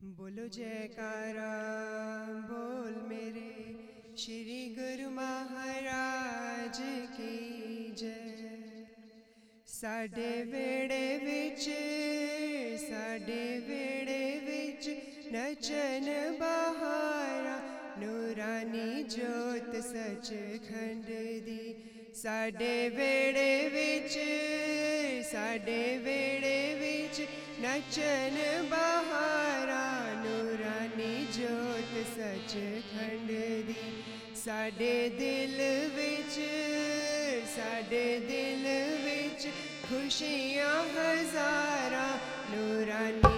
बोलो जयकारा बोल मेरे श्री गुरु महाराज की जय। साडे वेड़े विच साडे वेड़े विच नचन बहारा नूरानी जोत सच खंड दी। साडे वेड़े विच साडे ਵਿੱਚ ਨਚਨ नचन बहारा नूरानी ਸੱਚ सच खंड ਸਾਡੇ साडे ਵਿੱਚ, ਸਾਡੇ साडे ਵਿੱਚ ਖੁਸ਼ੀਆਂ ਹਜ਼ਾਰਾਂ हज़ार